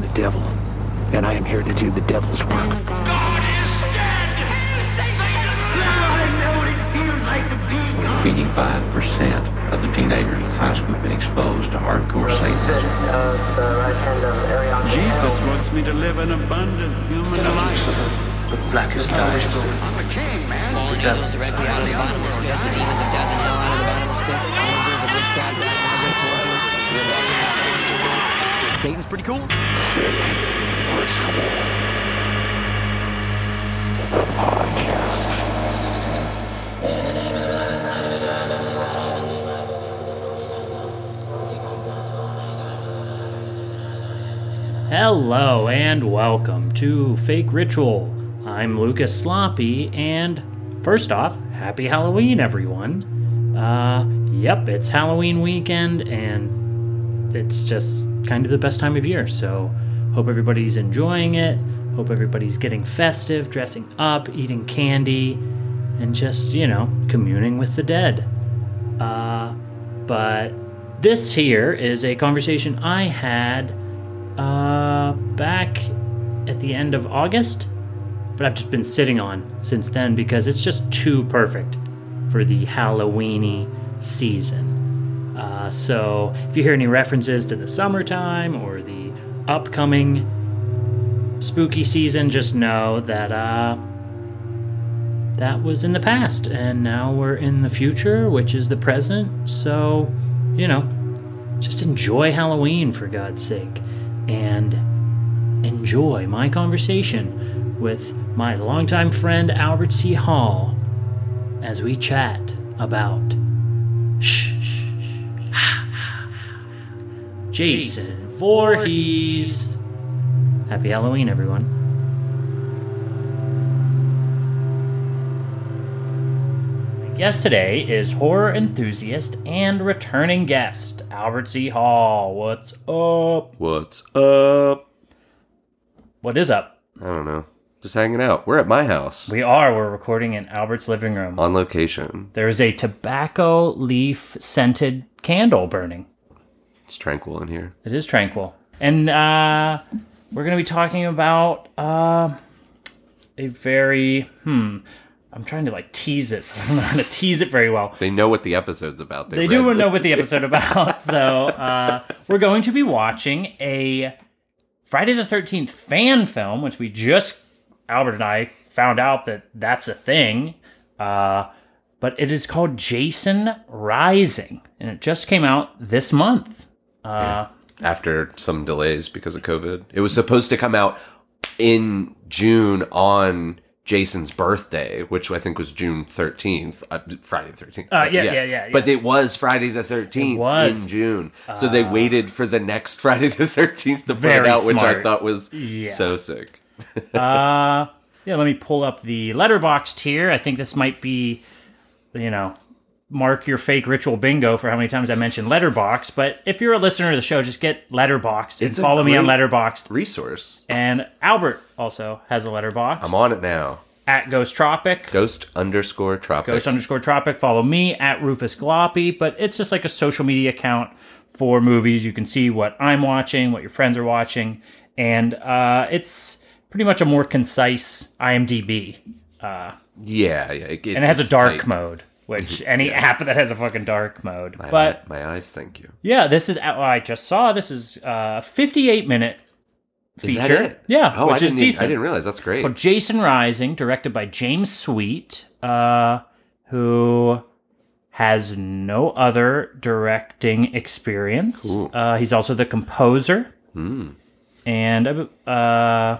am the devil, and I am here to do the devil's work. God is dead! Eighty-five percent of the teenagers in high school have been exposed to hardcore Satanism. Jesus wants me to live an abundant human life. Blackest night. I'm a king, man. Fallen angels directly out of the bottomless pit. The demons of death and hell Satan's pretty cool. Hello and welcome to Fake Ritual. I'm Lucas Sloppy, and first off, happy Halloween, everyone. Uh, yep, it's Halloween weekend, and it's just kind of the best time of year, so hope everybody's enjoying it. Hope everybody's getting festive, dressing up, eating candy, and just, you know, communing with the dead. Uh, but this here is a conversation I had uh, back at the end of August, but I've just been sitting on since then because it's just too perfect for the Halloweeny season. Uh, so if you hear any references to the summertime or the upcoming spooky season, just know that uh, that was in the past, and now we're in the future, which is the present. So, you know, just enjoy Halloween for God's sake and enjoy my conversation with my longtime friend Albert C. Hall as we chat about shh, Jason Voorhees. Happy Halloween, everyone. My guest today is horror enthusiast and returning guest Albert C. Hall. What's up? What's up? What is up? I don't know. Just hanging out. We're at my house We are. We're recording in Albert's living room. on location. There's a tobacco leaf scented candle burning. It's tranquil in here. It is tranquil. And uh, we're going to be talking about uh, a very, hmm, I'm trying to like tease it. I don't know how to tease it very well. They know what the episode's about. They do know what the episode about. So uh, we're going to be watching a Friday the 13th fan film, which we just, Albert and I, found out that that's a thing. Uh, but it is called Jason Rising, and it just came out this month. Uh, After some delays because of COVID, it was supposed to come out in June on Jason's birthday, which I think was June thirteenth, uh, Friday the thirteenth. Uh, yeah, yeah, yeah, But it was Friday the thirteenth in June, so they waited for the next Friday the thirteenth to put it out, which I thought was Yeah. so sick. uh, yeah, let me pull up the Letterboxd here. I think this might be, you know, mark your fake ritual bingo for how many times I mentioned letterbox. But if you're a listener to the show, just get Letterboxd and It's a follow me on Letterboxd. Resource. And Albert also has a letterbox I'm on it now. at Ghost Tropic. Ghost underscore tropic. Ghost underscore Tropic. Follow me at Rufus Gloppy. But it's just like a social media account for movies. You can see what I'm watching, what your friends are watching, and uh, it's pretty much a more concise IMDb. Uh, Yeah, yeah. It, and it has a dark tight. mode, which any app that has a fucking dark mode. My, but my, my eyes, thank you. yeah, this is oh, I just saw this is uh 58 minute feature. Yeah, Oh, which I is. Even, decent. I didn't realize that's great. called Jason Rising, directed by James Sweet, uh, who has no other directing experience. Cool. Uh, he's also the composer, Hmm. and uh,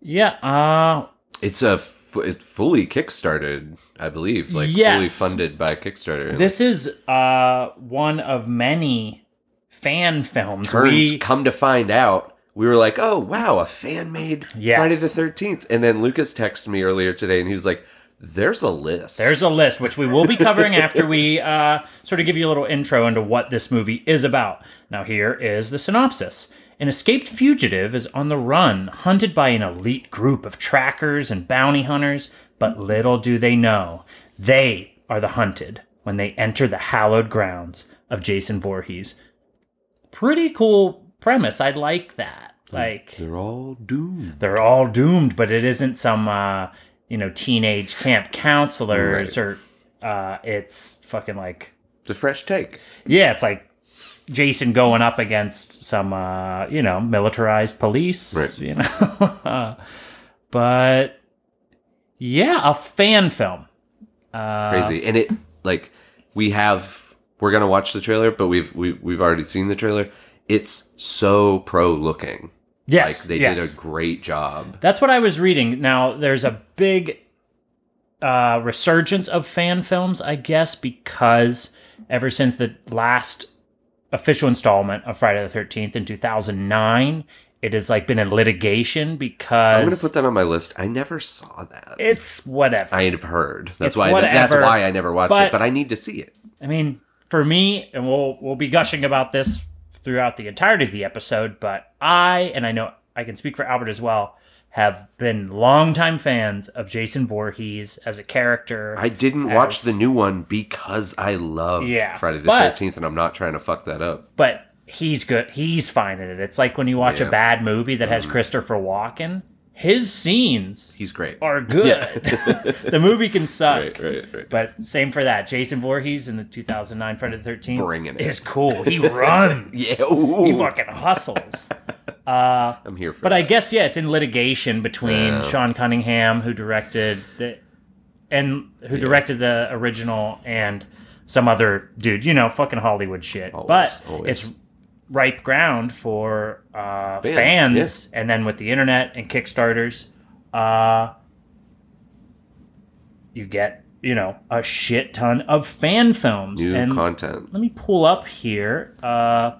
yeah, uh, It's a it fully kickstarted, I believe, like fully funded by Kickstarter. this is uh one of many fan films. turns we come to find out. We were like, "Oh wow, a fan made Yes. Friday the 13th. And then Lucas texted me earlier today, and he was like, "There's a list. There's a list, which we will be covering after we uh, sort of give you a little intro into what this movie is about. Now, here is the synopsis. An escaped fugitive is on the run, hunted by an elite group of trackers and bounty hunters, but little do they know. They are the hunted when they enter the hallowed grounds of Jason Voorhees. Pretty cool premise. I like that. Like They're all doomed. they're all doomed, but it isn't some uh, you know teenage camp counselors Right. or uh, it's fucking like It's a fresh take. yeah, it's like Jason going up against some uh, you know militarized police, Right. you know. but yeah, a fan film. Uh, Crazy. and it like we have we're gonna watch the trailer, but we've we've we've already seen the trailer. It's so pro looking. Yes, Like they yes. did a great job. That's what I was reading. Now, there's a big uh, resurgence of fan films, I guess, because ever since the last official installment of Friday the 13th in 2009, it has like been in litigation because I'm gonna put that on my list. I never saw that. it's whatever. I have heard. That's It's why. That's why I never watched but- it. But I need to see it. I mean, for me, and we'll we'll be gushing about this throughout the entirety of the episode, but I and I know I can speak for Albert as well, have been longtime fans of Jason Voorhees as a character. I didn't watch the new one because I love Yeah, Friday the Thirteenth, and I'm not trying to fuck that up. but he's good. He's fine in it. It's like when you watch Yeah. A bad movie that has mm-hmm. Christopher Walken. His scenes He's great. are good. the movie can suck. Right, right, right. But same for that. Jason Voorhees in the 2009 Friday the 13th Bringing it. is cool. He runs. Yeah, ooh. He fucking hustles. Uh, I'm here for. but I guess yeah, it's in litigation between Yeah. Sean Cunningham, who directed the, and who directed the original, and some other dude. You know, fucking Hollywood shit. Always, but always. it's ripe ground for uh, Fans, fans, and then with the internet and Kickstarters, uh, you get you know a shit ton of fan films new and content. let me pull up here uh,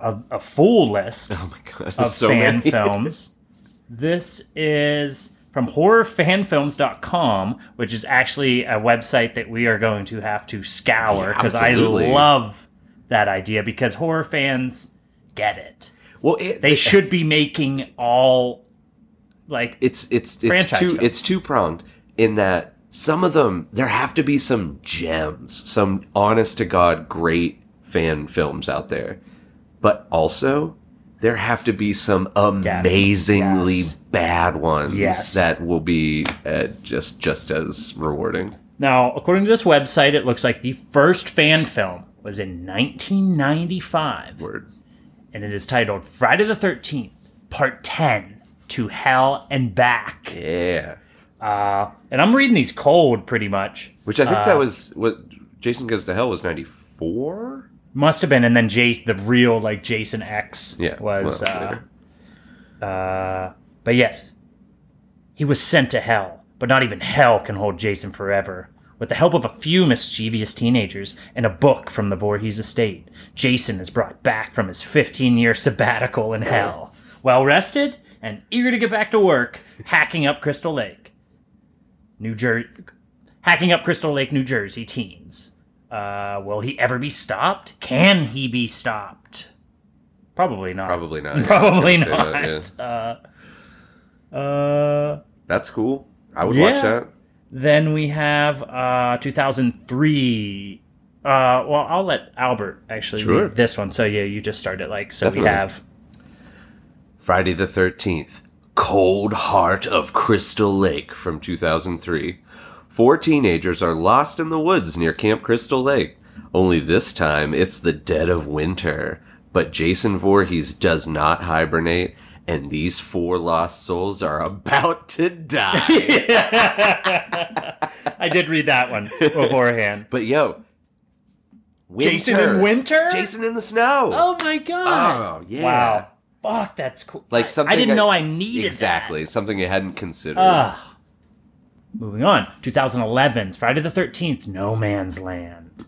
a, a full list Oh my god, of so fan many. films. This is from horrorfanfilms.com, which is actually a website that we are going to have to scour Yeah, because I love that idea because horror fans get it. Well, it, They it- should be making all like It's it's it's two films. it's two pronged in that some of them there have to be some gems, some honest to god great fan films out there, but also there have to be some amazingly Yes. bad ones Yes. that will be uh, just just as rewarding. Now, according to this website, it looks like the first fan film was in 1995. Word. and it is titled Friday the 13th, Part 10 To Hell and Back. Yeah. Uh, and I'm reading these cold pretty much. Which I think Uh, that was what Jason Goes to Hell was ninety four. Must have been, and then Jason, the real like Jason X Yeah, was. uh, uh, but yes, he was sent to hell, but not even hell can hold Jason forever. With the help of a few mischievous teenagers and a book from the Voorhees estate, Jason is brought back from his 15 year sabbatical in hell. Well rested and eager to get back to work, hacking up Crystal Lake. New Jersey. Hacking up Crystal Lake, New Jersey teens. Uh, will he ever be stopped? Can he be stopped? Probably not. Probably not. Yeah, Probably not. that, yeah. Uh, uh, That's cool. I would watch that. then we have uh, 2003. Uh, well, I'll let Albert actually Sure. read this one. So yeah, you just started like so. Definitely. We have Friday the 13th, Cold Heart of Crystal Lake from 2003. Four teenagers are lost in the woods near Camp Crystal Lake. Only this time it's the dead of winter. But Jason Voorhees does not hibernate, and these four lost souls are about to die. I did read that one beforehand. but yo, winter. Jason in winter. Jason in the snow. Oh my god! Oh, yeah. Wow. Fuck, that's cool. like something I didn't know I needed exactly that. something you hadn't considered. Ugh. Moving on, 2011's Friday the 13th, No Man's Land.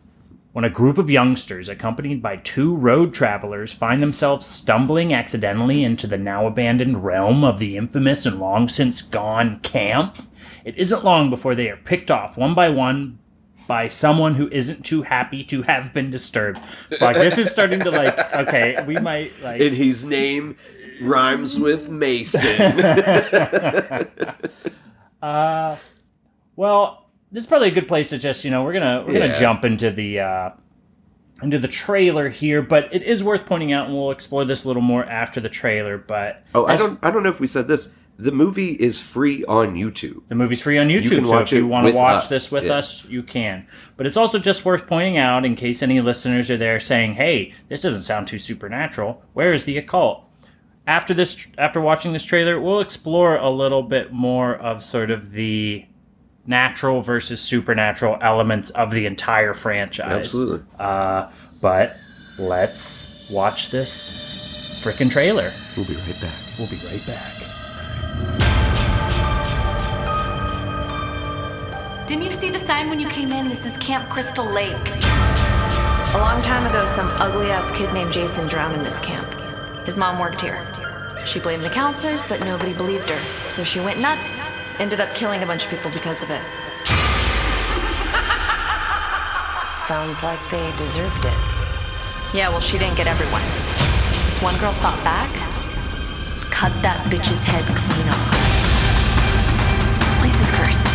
When a group of youngsters, accompanied by two road travelers, find themselves stumbling accidentally into the now abandoned realm of the infamous and long since gone camp, it isn't long before they are picked off one by one by someone who isn't too happy to have been disturbed. Fuck, this is starting to like, okay, we might like. and his name rhymes with Mason. Uh, well, this is probably a good place to just you know we're gonna we're Yeah. gonna jump into the uh, into the trailer here, but it is worth pointing out, and we'll explore this a little more after the trailer. But Oh, I don't. I don't know if we said this. The movie is free on YouTube. The movie's free on YouTube, can so watch if you want to watch us, this with yeah. us, you can. But it's also just worth pointing out, in case any listeners are there saying, "Hey, this doesn't sound too supernatural. Where is the occult?" After this, after watching this trailer, we'll explore a little bit more of sort of the natural versus supernatural elements of the entire franchise. Absolutely. Uh, but let's watch this freaking trailer. We'll be right back. We'll be right back. Didn't you see the sign when you came in? This is Camp Crystal Lake. A long time ago, some ugly ass kid named Jason drowned in this camp. His mom worked here. She blamed the counselors, but nobody believed her. So she went nuts, ended up killing a bunch of people because of it. Sounds like they deserved it. Yeah, well, she didn't get everyone. This one girl fought back, cut that bitch's head clean off. This place is cursed.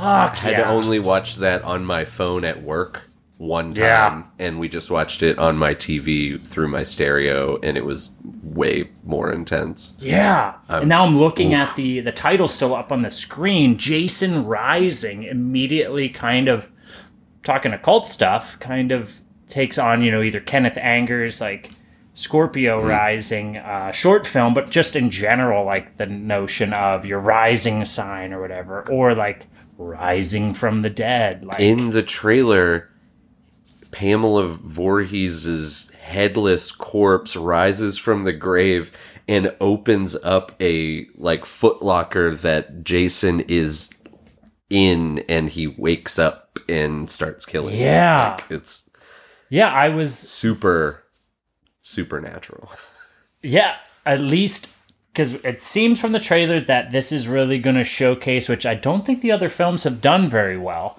Fuck had yeah. only watched that on my phone at work one time, Yeah. and we just watched it on my TV through my stereo, and it was way more intense. Yeah. I'm and now I'm looking oof. at the the title still up on the screen. Jason Rising immediately kind of talking occult stuff, kind of takes on, you know, either Kenneth Anger's like Scorpio Hmm. Rising uh, short film, but just in general, like the notion of your rising sign or whatever, or like rising from the dead. Like In the trailer, Pamela Voorhees' headless corpse rises from the grave and opens up a like footlocker that Jason is in and he wakes up and starts killing. Yeah. Like, it's yeah, I was super supernatural. Yeah, at least because it seems from the trailer that this is really going to showcase, which I don't think the other films have done very well.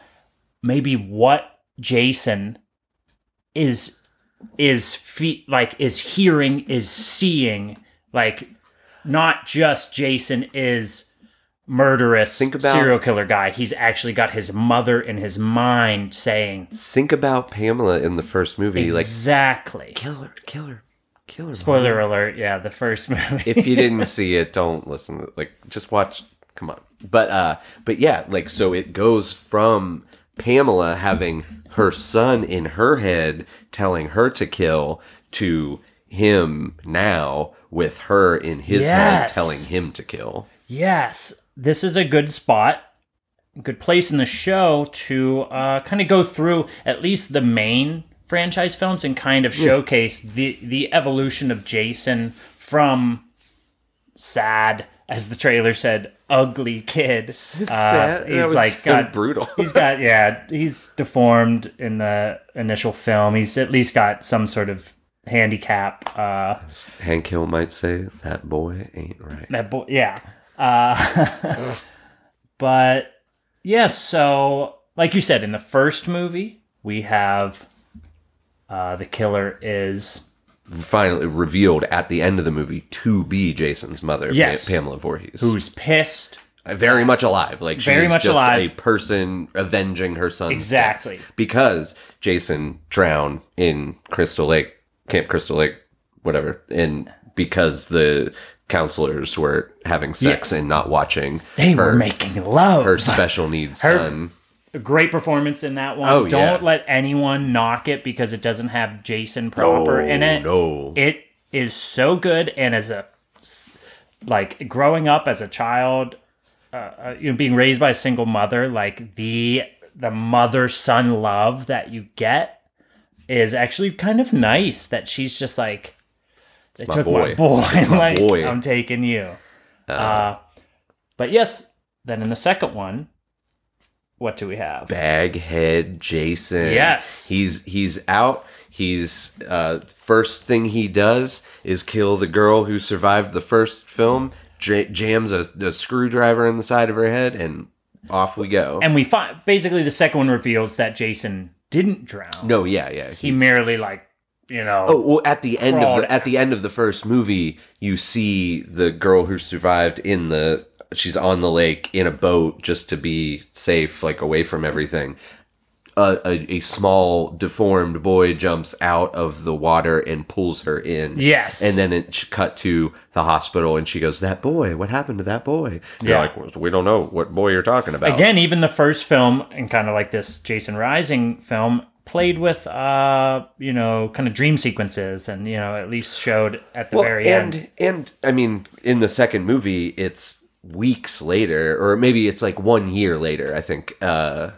Maybe what Jason is is fe- like is hearing is seeing. Like not just Jason is murderous Think about- serial killer guy. He's actually got his mother in his mind saying Think about Pamela in the first movie, like exactly. Kill her, kill her, kill her. spoiler alert yeah the first movie if you didn't see it, don't listen. to Like, just watch. Come on. But uh, but yeah, like so it goes from Pamela having her son in her head telling her to kill to him now with her in his head telling him to kill. Yes, this is a good spot, good place in the show to uh, kind of go through at least the main franchise films and kind of showcase the the evolution of Jason from sad, as the trailer said, ugly kid. Uh, sad? That he's was like so got brutal. he's got yeah, he's deformed in the initial film. He's at least got some sort of handicap. Uh, Hank Hill might say that boy ain't right. that boy, yeah. Uh, but yeah, so like you said, in the first movie, we have uh, the killer is Finally revealed at the end of the movie to be Jason's mother, Yes. Pa- Pamela Voorhees. who's pissed. very much alive. Like she's just alive. a person avenging her son's Exactly. death. because Jason drowned in Crystal Lake, Camp Crystal Lake, whatever, and because the counselors were having sex Yes. and not watching They her, were making love. her special needs Her- son. A great performance in that one. Oh, Don't yeah. let anyone knock it because it doesn't have Jason proper in it. No, It is so good, and as a like growing up as a child, uh, uh, you know, being raised by a single mother, like the the mother son love that you get is actually kind of nice. That she's just like, they my took boy. my boy, It's my like boy. I'm taking you. Uh, but yes, then in the second one, what do we have? Baghead Jason. Yes. He's he's out. He's uh first thing he does is kill the girl who survived the first film, j- jams a, a screwdriver in the side of her head and off we go. And we find basically the second one reveals that Jason didn't drown. no, yeah, yeah. he merely like you know. Oh well, at the end of the at the end of the first movie, you see the girl who survived in the she's on the lake in a boat just to be safe, like away from everything. A, a, a small deformed boy jumps out of the water and pulls her in. Yes. and then it cut to the hospital, and she goes, "That boy, what happened to that boy?" And You're Yeah. like, "Well, "We don't know what boy you're talking about." Again, even the first film and kind of like this Jason Rising film played with uh you know kind of dream sequences and you know at least showed at the well, very and end and I mean, in the second movie, it's weeks later, or maybe it's like one year later. I think. Uh,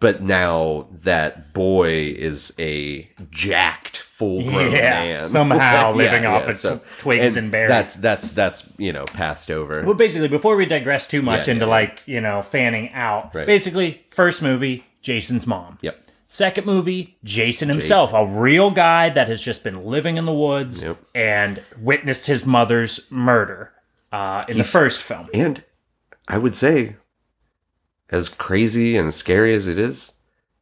but now that boy is a jacked, full-grown Yeah, man, somehow living off of tw- twigs and berries. That's that's that's you know passed over. Well, basically, before we digress too much Yeah, into yeah, yeah. like you know fanning out, Right. basically, first movie, Jason's mom. Yep. Second movie, Jason himself, a real guy that has just been living in the woods Yep. and witnessed his mother's murder uh, in the first film. And I would say, as crazy and scary as it is,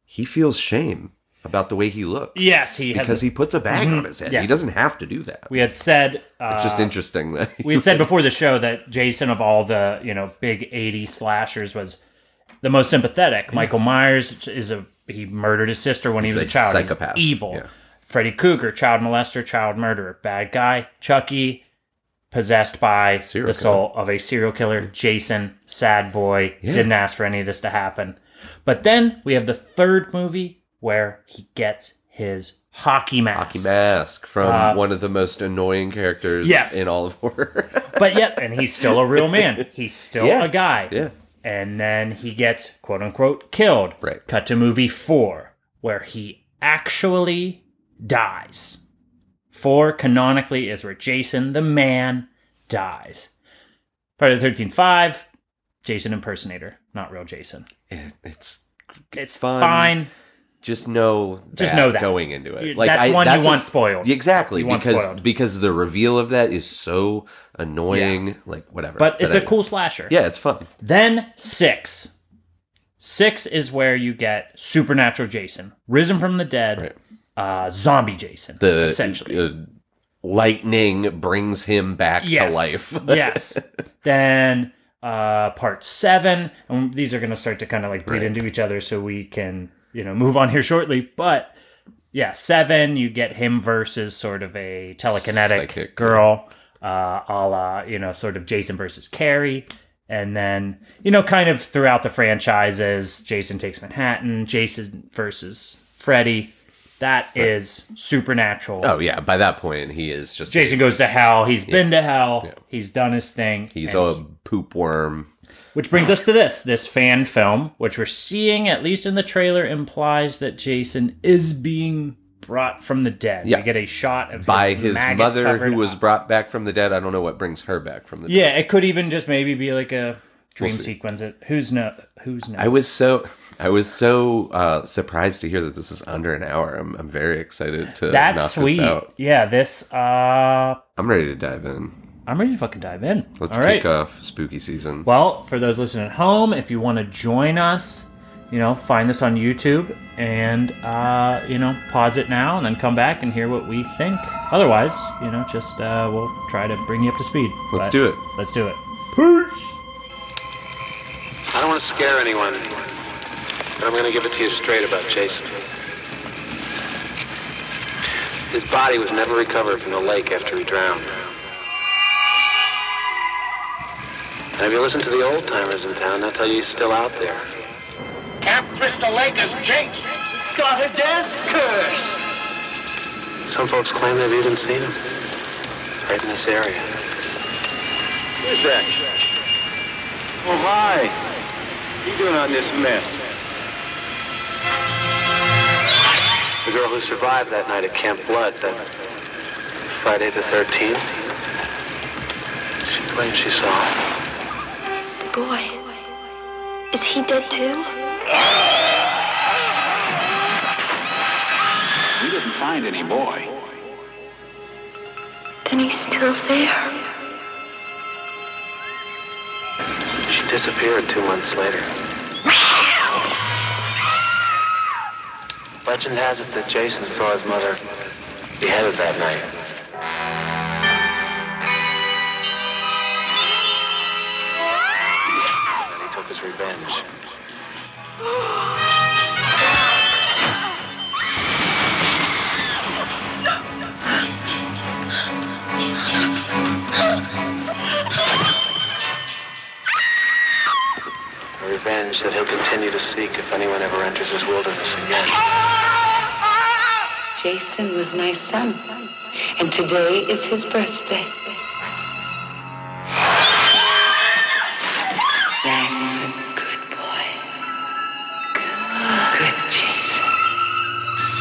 he feels shame about the way he looks. Yes, he has because a- he puts a bag Mhm. on his head. Yes. He doesn't have to do that. We had said uh, it's just interesting that we had said before the show that Jason of all the you know big '80s slashers was the most sympathetic. Michael Myers is a he murdered his sister when He's he was a, child. He's psychopath. evil. Yeah. Freddy Krueger, child molester, child murderer, bad guy. Chucky, possessed by Serial the killer. soul of a serial killer. Jason, sad boy, Yeah. didn't ask for any of this to happen. But then we have the third movie where he gets his hockey mask. Hockey Mask from Uh, one of the most annoying characters Yes. in all of horror. but yet, and he's still a real man. He's still Yeah. a guy. yeah. And then he gets quote unquote killed. Right. Cut to movie four, where he actually dies. Four canonically is where Jason the man dies. Part of the 13 5, Jason impersonator, not real Jason. It- it's It's fun. fine. just know Just know that. going into it. You- Like that's I, one you that's a want spoiled. Exactly You because spoiled. because the reveal of that is so annoying. Like whatever. But it's a cool slasher. Yeah, it's fun. Then six. Six is where you get supernatural Jason, risen from the dead, uh, zombie Jason, The essentially. uh, lightning brings him back yes. to life. yes. Then uh, part seven, and these are going to start to kind of like bleed Right. into each other, so we can you know move on here shortly. But yeah, seven, you get him versus sort of a telekinetic Psychic, girl, uh, a la you know sort of Jason versus Carrie. And then, you know, kind of throughout the franchises, Jason takes Manhattan, Jason versus Freddy. That is supernatural. Oh yeah, by that point he is just Jason goes to hell. He's been to hell. He's done his thing. he's a poop worm. which brings us to this this fan film, which we're seeing at least in the trailer implies that Jason is being brought from the dead. Yeah. We get a shot of By his, his mother, who was up. brought back from the dead. I don't know what brings her back from the dead. Yeah, it could even just maybe be like a dream We'll sequence. It who's no who's no. I was so I was so uh, surprised to hear that this is under an hour. I'm I'm very excited to That's knock sweet. this out. Yeah, this uh I'm ready to dive in. I'm ready to fucking dive in. Let's All right. kick off spooky season. Well, for those listening at home, if you want to join us, you know, find this on YouTube and, uh, you know, pause it now and then come back and hear what we think. Otherwise, you know, just uh, we'll try to bring you up to speed. Let's do it. Let's do it. I don't want to scare anyone, but I'm going to give it to you straight about Jason. His body was never recovered from the lake after he drowned. And if you listen to the old timers in town, they'll tell you he's still out there. Camp Crystal Lake has changed. Got a death curse. Some folks claim they've even seen him. Right in this area. Who's that? Oh, hi you doing on this mess? The girl who survived that night at Camp Blood, that Friday the 13th, she claims she saw him. Boy, is he dead too? We didn't find any boy. Then he's still there. Disappeared two months later. Legend has it that Jason saw his mother beheaded that night. And he took his revenge. Revenge that he'll continue to seek if anyone ever enters his wilderness again. Jason was my son, and today is his birthday. That's a good boy. Good, good Jason.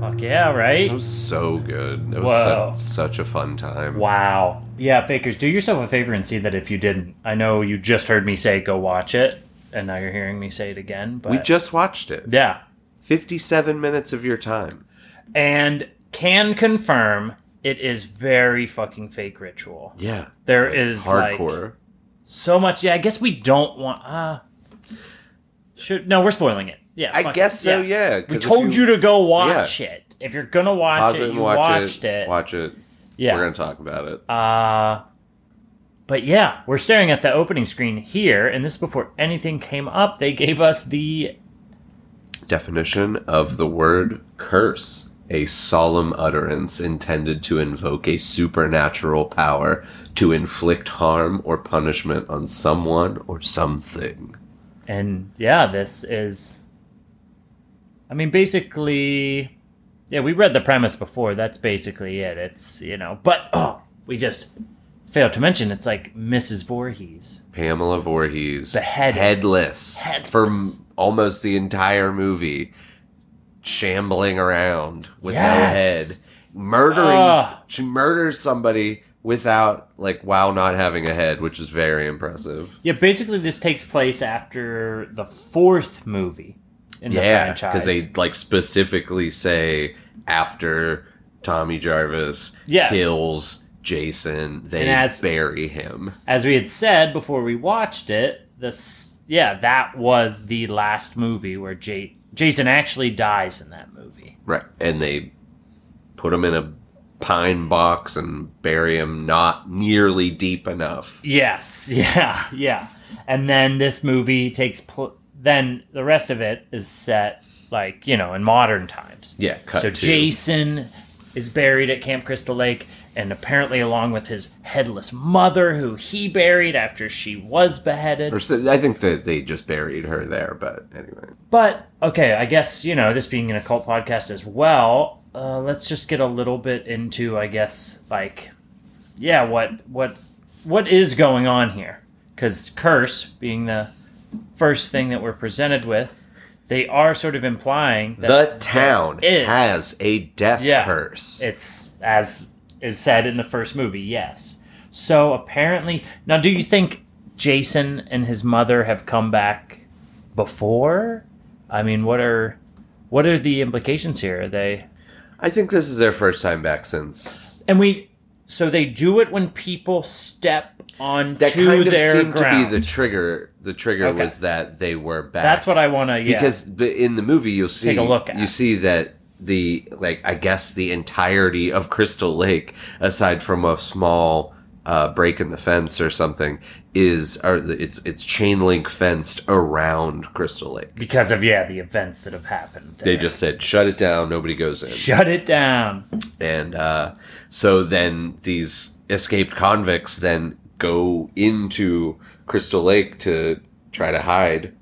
Fuck yeah, right? It was so good. It was Whoa. su- such a fun time. Wow. Yeah, Fakers, do yourself a favor and see that if you didn't. I know you just heard me say go watch it, and now you're hearing me say it again. But We just watched it. Yeah. 57 minutes of your time. And can confirm it is very fucking fake ritual. Yeah. There is Hardcore. like so much. Yeah, I guess we don't want. Uh, should no, we're spoiling it. Yeah, I guess it. so, yeah, We 'cause if told you, you- to go watch it. If you're gonna watch Pause it, it you watch watched it, it. Watch it. Yeah. We're going to talk about it. Uh, but yeah, we're staring at the opening screen here, and this is before anything came up. They gave us the Definition of the word curse a solemn utterance intended to invoke a supernatural power to inflict harm or punishment on someone or something. And yeah, this is. I mean, basically. Yeah, we read the premise before. That's basically it. It's, you know. But, oh, we just failed to mention it's like Mrs. Voorhees. Pamela Voorhees, Beheaded. headless, Headless. for m- almost the entire movie, shambling around with no Yes. head, murdering. Ugh. She murders somebody without, like, while not having a head, which is very impressive. Yeah, basically, this takes place after the fourth movie in the yeah, franchise. because they like specifically say after Tommy Jarvis Yes. kills Jason, they as- bury him. as we had said before we watched it, this yeah, that was the last movie where J- Jason actually dies in that movie. Right. And they put him in a pine box and bury him not nearly deep enough. Yes, yeah, yeah. And then this movie takes pl- then the rest of it is set like, you know, in modern times. Yeah, cut so to- Jason is buried at Camp Crystal Lake and apparently along with his headless mother who he buried after she was beheaded. Or so- I think that they just buried her there, but anyway. But okay, I guess you know this being an occult podcast as well. Uh, let's just get a little bit into, I guess, like, yeah, what what what is going on here? Because curse being the first thing that we're presented with, they are sort of implying that The town is. has a death yeah, curse. It's as is said in the first movie, yes. So apparently, now, do you think Jason and his mother have come back before? I mean, what are what are the implications here? Are they I think this is their first time back since. and we so they do it when people step onto That kind of their seemed ground. to be the trigger. The trigger Okay. was that they were back. That's what I want to. Yeah, because in the movie you'll see Take a look at. you see that the like I guess the entirety of Crystal Lake, aside from a small uh, break in the fence or something, is the- it's it's chain link fenced around Crystal Lake. because of yeah the events that have happened. They just said shut it down, nobody goes in. shut it down. and uh, so then these escaped convicts then go into Crystal Lake to try to hide,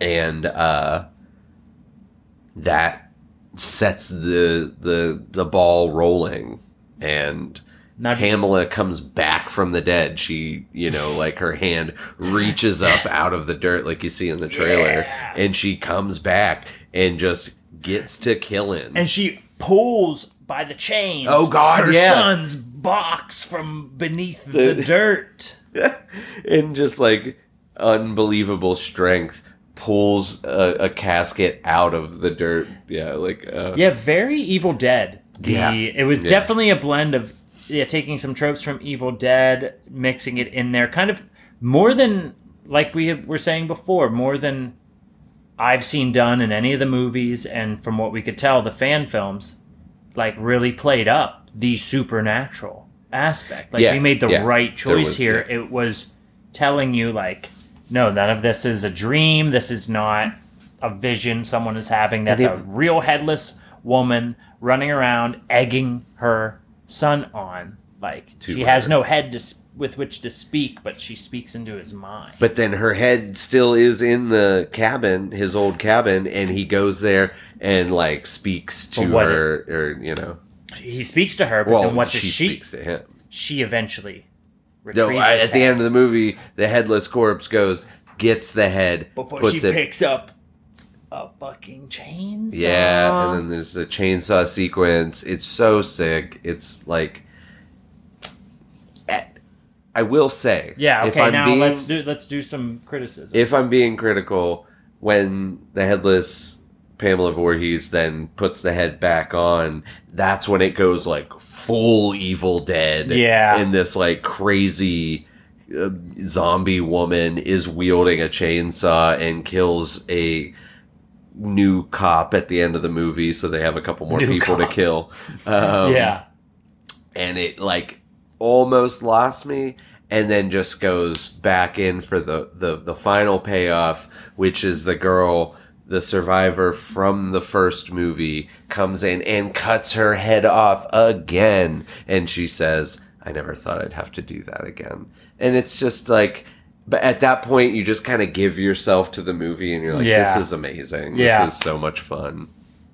and uh, that sets the the the ball rolling, and Now, Pamela comes back from the dead. She, you know, like her hand reaches up out of the dirt, like you see in the trailer, and she comes back and just gets to killing. and she pulls by the chains. Oh, God, her yeah. son's box from beneath the, The- dirt. and just like unbelievable strength, pulls a, a casket out of the dirt. Yeah, like uh, Yeah, very Evil Dead. The, Yeah. It was Yeah. definitely a blend of yeah, taking some tropes from Evil Dead, mixing it in there, kind of more than like we have, were saying before, more than I've seen done in any of the movies, and from what we could tell, the fan films like really played up the supernatural aspect. Like Yeah, we made the yeah. right choice was- here. It was telling you like, no, none of this is a dream. This is not a vision someone is having. That's it- a real headless woman running around egging her son on. Like To she has no head to, s- with which to speak, but she speaks into his mind. But then her head still is in the cabin, his old cabin, and he goes there and like speaks to But what her, or you know, he speaks to her, but well, then what does she, she? speaks to him. She eventually No, retrieves I- his at the head end of the movie, the headless corpse goes, gets the head, before puts she it, picks up a fucking chainsaw. yeah, and then there's a chainsaw sequence. It's so sick. It's like, I will say, yeah. if Okay, I'm now being- let's do let's do some criticism. if I'm being critical, when the headless Pamela Voorhees then puts the head back on, that's when it goes like full Evil Dead. Yeah. In this like crazy uh, zombie woman is wielding a chainsaw and kills a new cop at the end of the movie, so they have a couple more New people cop. to kill. Um, yeah, and it like almost lost me and then just goes back in for the the, the final payoff which is the girl the survivor from the first movie comes in and cuts her head off again and she says i never thought i'd have to do that again and it's just like but at that point you just kind of give yourself to the movie and you're like Yeah. this is amazing Yeah. this is so much fun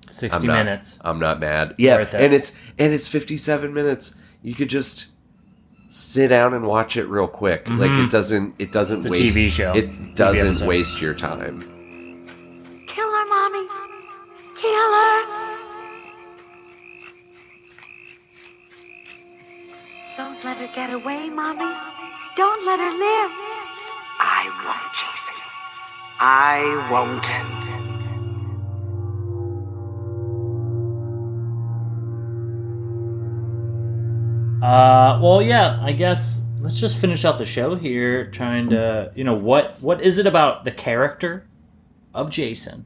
sixty I'm not, minutes. I'm not mad. Yeah, Worth it. and it's and it's 57 minutes. You could just sit down and watch it real quick. Like it doesn't it doesn't Mm-hmm. It's a waste TV show. It TV doesn't episode. waste your time. Kill her, Mommy. Kill her. Don't let her get away, Mommy. Don't let her live. I won't, Jason. I won't. Uh, well, yeah, I guess let's just finish out the show here, trying to, you know, what what is it about the character of Jason?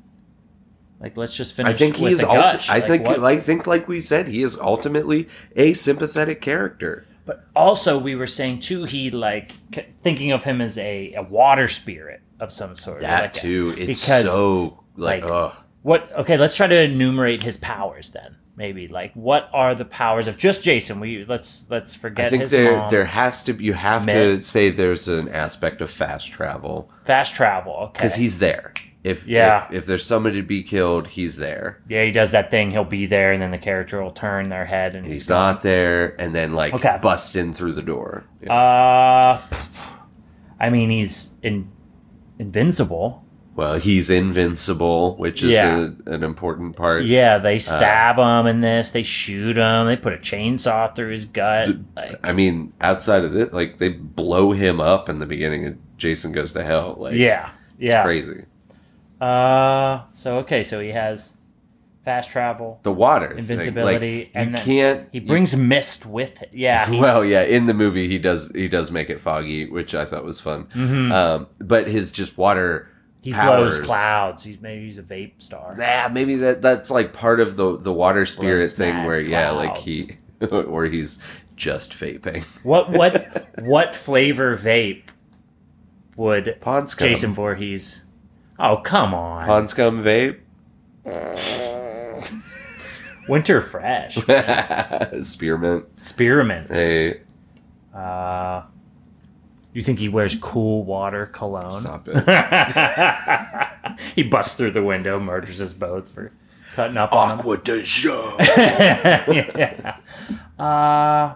Like, let's just finish. I think with he is the ulti- I Like, think what- I think like we said he is ultimately a sympathetic character. But also, we were saying too, he like c- thinking of him as a, a water spirit of some sort. That like a- too. It's because so like, like, ugh. what? Okay, let's try to enumerate his powers then. Maybe like what are the powers of just Jason? We let's let's forget I think there mom. there has to be you have to say there's an aspect of fast travel fast travel. Okay, because he's there. If, Yeah. if if there's somebody to be killed, he's there. yeah he does that thing. He'll be there, and then the character will turn their head, and He's he's gone. not there, and then like Okay. busts in through the door. Yeah. Uh, I mean, he's in, invincible. well, he's invincible, which is Yeah. a, an important part. Yeah, they stab him in this. They shoot him. They put a chainsaw through his gut. Like, I mean, outside of it, like they blow him up in the beginning, and Jason goes to hell. Like, yeah, yeah. it's crazy. Uh, so okay, so he has fast travel, The water, invincibility, like, and you can't. He you- brings mist with it. Yeah. well, yeah, in the movie he does he does make it foggy, which I thought was fun. Um, but his just water he powers, blows clouds. He's maybe he's a vape star. Yeah, maybe that that's like part of the the water spirit thing where yeah, like he where he's just vaping. What what what flavor vape would. Jason Voorhees? Oh come on, Pond scum vape. Winter Fresh, Spearmint. Spearmint. Hey, Uh, you think he wears cool water cologne? stop it. he busts through the window, murders us both for cutting up on him. Acqua di Gio. yeah. Uh,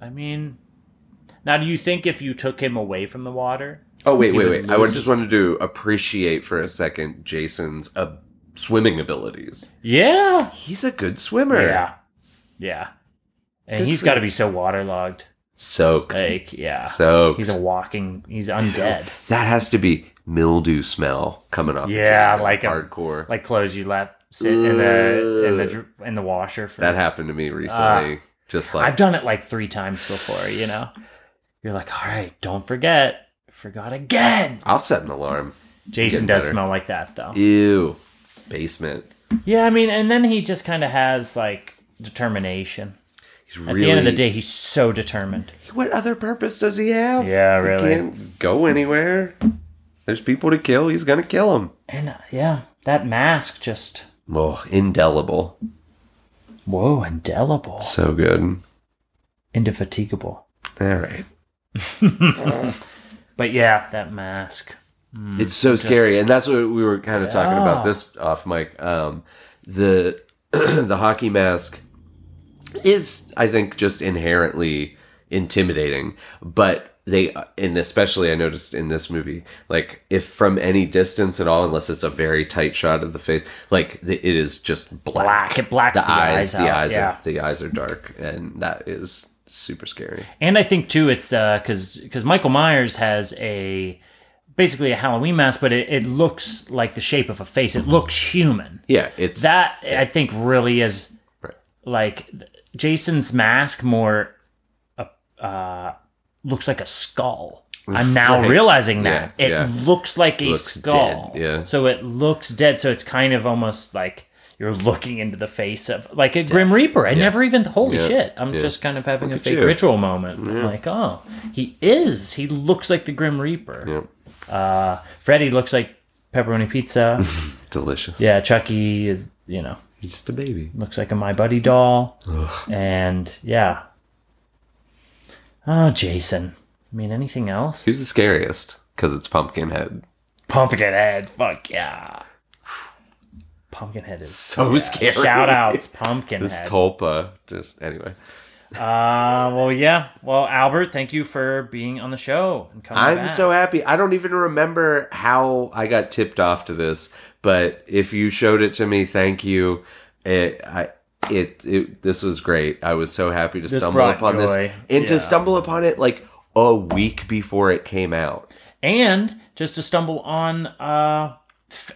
I mean, now do you think if you took him away from the water? Oh wait, wait, wait! I would just wanted to appreciate for a second Jason's uh, swimming abilities. Yeah, he's a good swimmer. Yeah, yeah, and Good he's got to be so waterlogged. Soaked. Like, yeah, Soaked. He's a walking. He's undead. That has to be mildew smell coming off. Yeah, Jason. like a- hardcore. like clothes you let sit in the in the in the washer. For, that happened to me recently. Ah. just like I've done it like three times before. You know, you're like, all right, don't forget. Forgot again. I'll set an alarm. Jason Get does better. smell like that though. Ew. Basement. Yeah, I mean, and then he just kind of has like determination. He's At the end of the day, he's so determined. What other purpose does he have? Yeah, He really. can't go anywhere. There's people to kill. He's gonna kill them. And uh, yeah, that mask just Oh, indelible. whoa, indelible, So good. indefatigable. All right. But yeah, that mask. Mm, It's so just- scary, and that's what we were kind of talking about this off mic. Um, the the hockey mask is, I think, just inherently intimidating, but they and especially I noticed in this movie, like if from any distance at all, unless it's a very tight shot of the face, like the, it is just black. Black. It blacks the eyes the out, eyes yeah. are the eyes are dark, and that is super scary. And I think too, it's because because Michael Myers has a basically a Halloween mask, but it, it looks like the shape of a face. It looks human. Yeah, it's that I think really is like Jason's mask more uh, uh, looks like a skull. I'm now Right. realizing that Yeah, it yeah. looks like a Looks skull. dead, yeah. So it looks dead. So it's kind of almost like you're looking into the face of like a Grim Reaper. I Yeah. never even holy Yeah. shit. I'm Yeah. just kind of having Look a fake you. ritual moment. Yeah. Like, oh, he is. He looks like the Grim Reaper. Yeah. Uh, Freddy looks like pepperoni pizza. delicious. yeah, Chucky is you know He's just a baby. looks like a My Buddy doll. Ugh. And yeah. Oh, Jason. I mean, anything else? Who's the scariest? Because it's Pumpkinhead. Pumpkinhead. Fuck yeah. Pumpkinhead is So yeah. scary. Shout outs, Pumpkinhead. This tulpa. Just anyway. uh, well, yeah. Well, Albert, thank you for being on the show. And coming I'm back. so happy. I don't even remember how I got tipped off to this, but if you showed it to me, thank you. It, I, it, it, this was great. I was so happy to This stumble upon joy. this and Yeah. to stumble upon it like a week before it came out. And just to stumble on uh,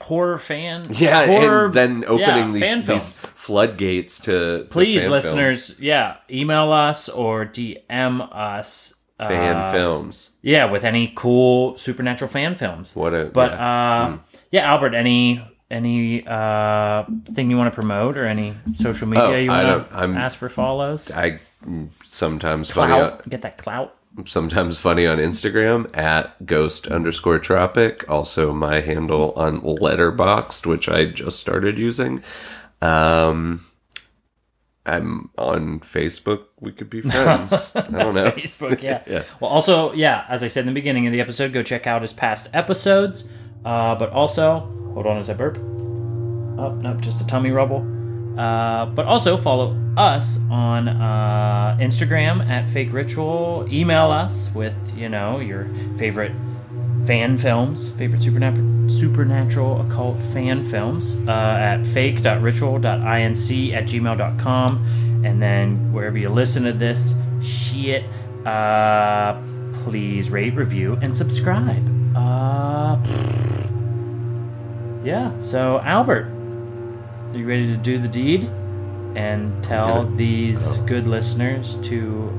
horror fan. Yeah, horror, and then opening yeah, these, these floodgates to to Please, fan listeners, films. yeah, email us or DM us. fan uh, films. Yeah, with any cool supernatural fan films. What a But yeah. uh, yeah, Albert, any any uh, thing you want to promote or any social media Oh, you want to ask for follows? I mm, sometimes funny. Clout, get that clout. Sometimes funny on Instagram at ghost underscore tropic. Also, my handle on Letterboxd, which I just started using. Um, I'm on Facebook. We could be friends. I don't know. Facebook, yeah. yeah. Well, also, yeah, as I said in the beginning of the episode, go check out his past episodes. Uh, but also, hold on as I burp. Oh, nope, just a tummy rubble. Uh, but also follow us on uh, Instagram at Fake Ritual. Email us with you know your favorite fan films, favorite supernatural, supernatural occult fan films uh, at fake.ritual.inc at gmail.com. And then wherever you listen to this shit, uh, please rate, review, and subscribe. Uh, yeah, so Albert, are you ready to do the deed and tell gonna- these oh. good listeners to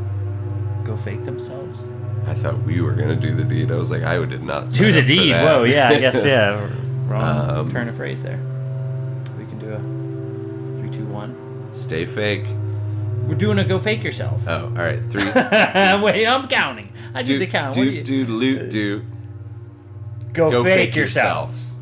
go fake themselves? I thought we were gonna do the deed. I was like, I did not Do the deed. Whoa, yeah, I guess yeah. Wrong Um, turn of phrase there. We can do a three, two, one. Stay fake. We're doing a go fake yourself. Oh, all right. Three. Wait, I'm counting. I do, do the count. do What do you- do loot do. Go, Go fake, fake yourself. yourselves.